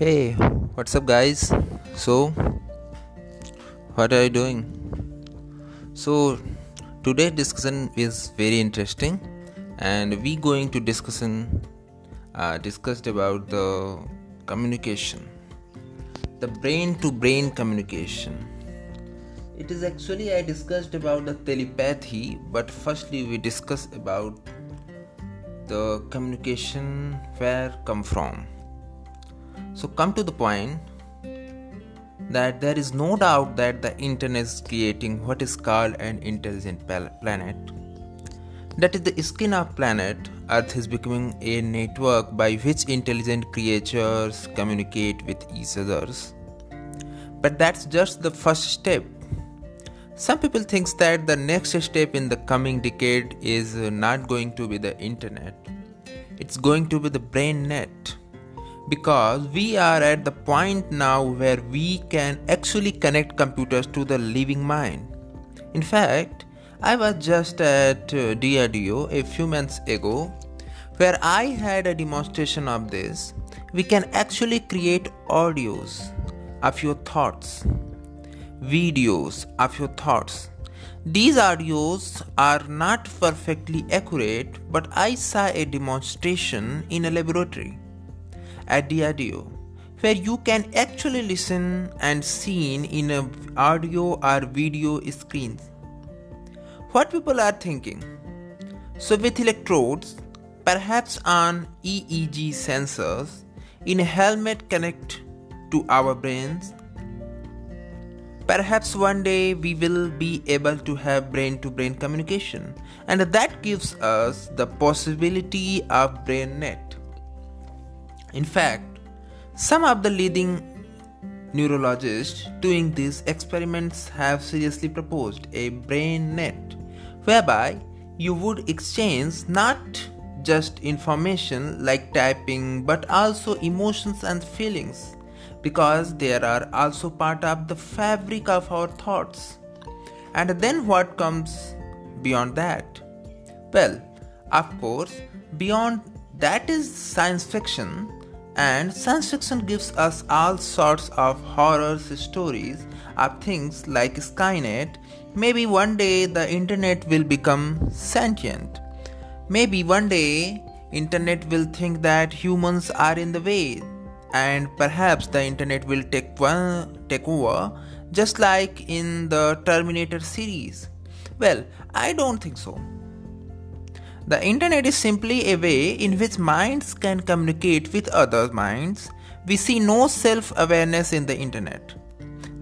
Hey, what's up, guys? So, what are you doing? So, today's discussion is very interesting, and we going to discussion uh, discussed about the communication, the brain-to-brain communication. It is actually I discussed about the telepathy, but firstly we discuss about the communication where come from so, come to the point that there is no doubt that the internet is creating what is called an intelligent planet. That is the skin of planet Earth is becoming a network by which intelligent creatures communicate with each others. But that's just the first step. Some people think that the next step in the coming decade is not going to be the internet. It's going to be the brain net because we are at the point now where we can actually connect computers to the living mind. In fact, I was just at uh, DRDO a few months ago where I had a demonstration of this. We can actually create audios of your thoughts, videos of your thoughts. These audios are not perfectly accurate, but I saw a demonstration in a laboratory at DRDO where you can actually listen and see in a audio or video screens what people are thinking? So with electrodes perhaps on EEG sensors in a helmet connect to our brains. Perhaps one day we will be able to have brain to brain communication and that gives us the possibility of brain net in fact, some of the leading neurologists doing these experiments have seriously proposed a brain net whereby you would exchange not just information like typing but also emotions and feelings because they are also part of the fabric of our thoughts. And then what comes beyond that? Well, of course, beyond that is science fiction and science fiction gives us all sorts of horror stories of things like Skynet. Maybe one day the internet will become sentient. Maybe one day internet will think that humans are in the way and perhaps the internet will take one take over just like in the Terminator series. Well, I don't think so. The internet is simply a way in which minds can communicate with other minds. We see no self awareness in the internet.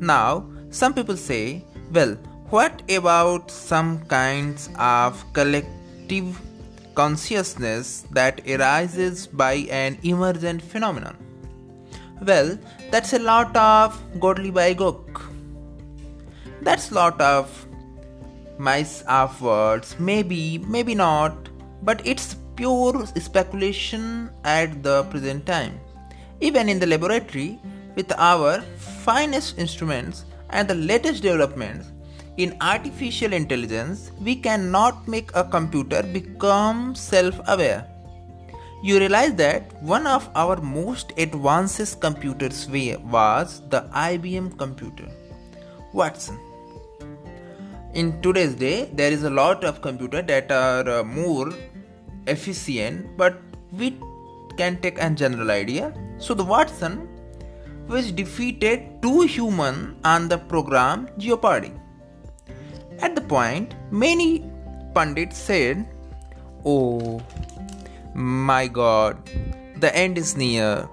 Now, some people say, well, what about some kinds of collective consciousness that arises by an emergent phenomenon? Well, that's a lot of godly by gook. That's lot of mice of words, maybe, maybe not, but it's pure speculation at the present time. Even in the laboratory, with our finest instruments and the latest developments in artificial intelligence, we cannot make a computer become self aware. You realize that one of our most advanced computers was the IBM computer, Watson. In today's day, there is a lot of computers that are uh, more efficient, but we can take a general idea. So the Watson which defeated two humans on the program Jeopardy. At the point, many pundits said, Oh my god, the end is near.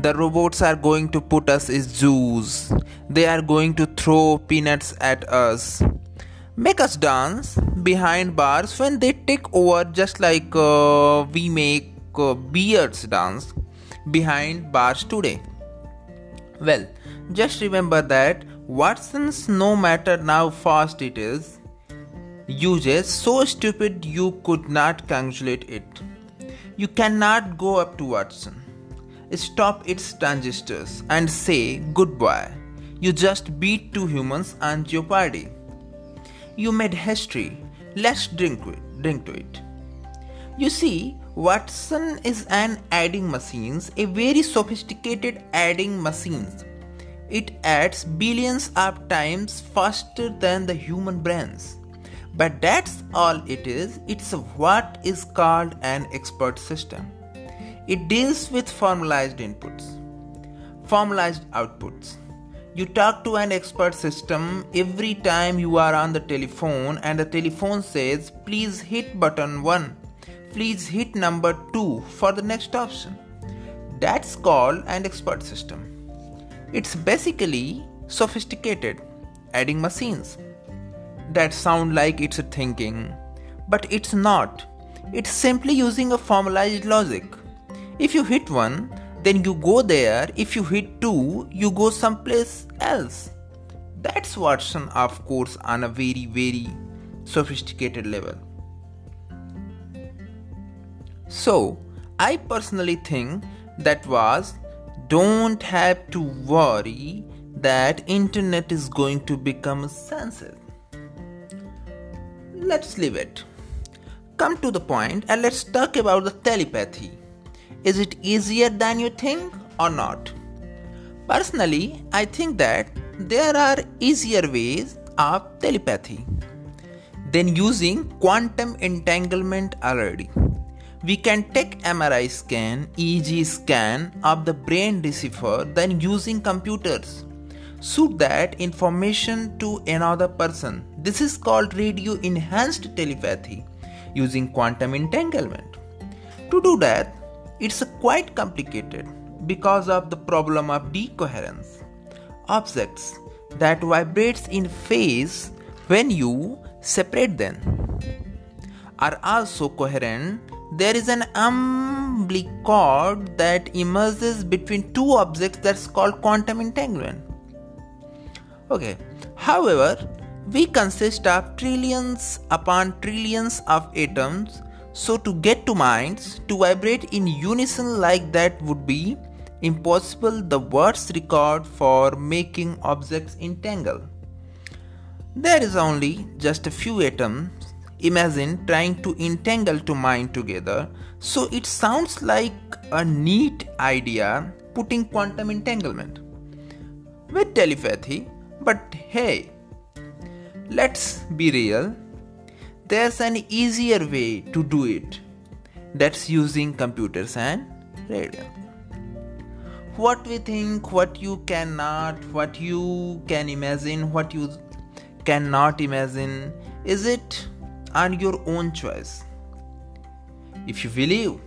The robots are going to put us as Jews. They are going to throw peanuts at us make us dance behind bars when they take over just like uh, we make uh, beards dance behind bars today. Well just remember that watson's no matter how fast it is uses so stupid you could not calculate it. You cannot go up to watson stop its transistors and say goodbye. You just beat two humans on jeopardy you made history. Let's drink, drink to it. You see, Watson is an adding machine, a very sophisticated adding machine. It adds billions of times faster than the human brains. But that's all it is. It's what is called an expert system. It deals with formalized inputs, formalized outputs. You talk to an expert system every time you are on the telephone, and the telephone says, Please hit button 1, please hit number 2 for the next option. That's called an expert system. It's basically sophisticated adding machines that sound like it's thinking, but it's not. It's simply using a formalized logic. If you hit one, then you go there. If you hit two, you go someplace else. That's Watson, of course, on a very, very sophisticated level. So, I personally think that was don't have to worry that internet is going to become a censored let's leave it. Come to the point and let's talk about the telepathy. Is it easier than you think or not? Personally, I think that there are easier ways of telepathy than using quantum entanglement already. We can take MRI scan, EEG scan of the brain decipher than using computers suit that information to another person. This is called radio enhanced telepathy using quantum entanglement. To do that, it's quite complicated because of the problem of decoherence. Objects that vibrates in phase when you separate them are also coherent. There is an umbilical cord that emerges between two objects that's called quantum entanglement. Okay. However, we consist of trillions upon trillions of atoms, so to get two minds to vibrate in unison like that would be impossible. The words record for making objects entangle. There is only just a few atoms. Imagine trying to entangle two minds together. So it sounds like a neat idea putting quantum entanglement. With telepathy, but hey, let's be real. There's an easier way to do it. That's using computers and radio. What we think, what you cannot, what you can imagine, what you cannot imagine, is it on your own choice? If you believe,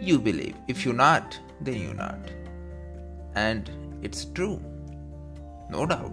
you believe. If you not, then you not. And it's true no doubt.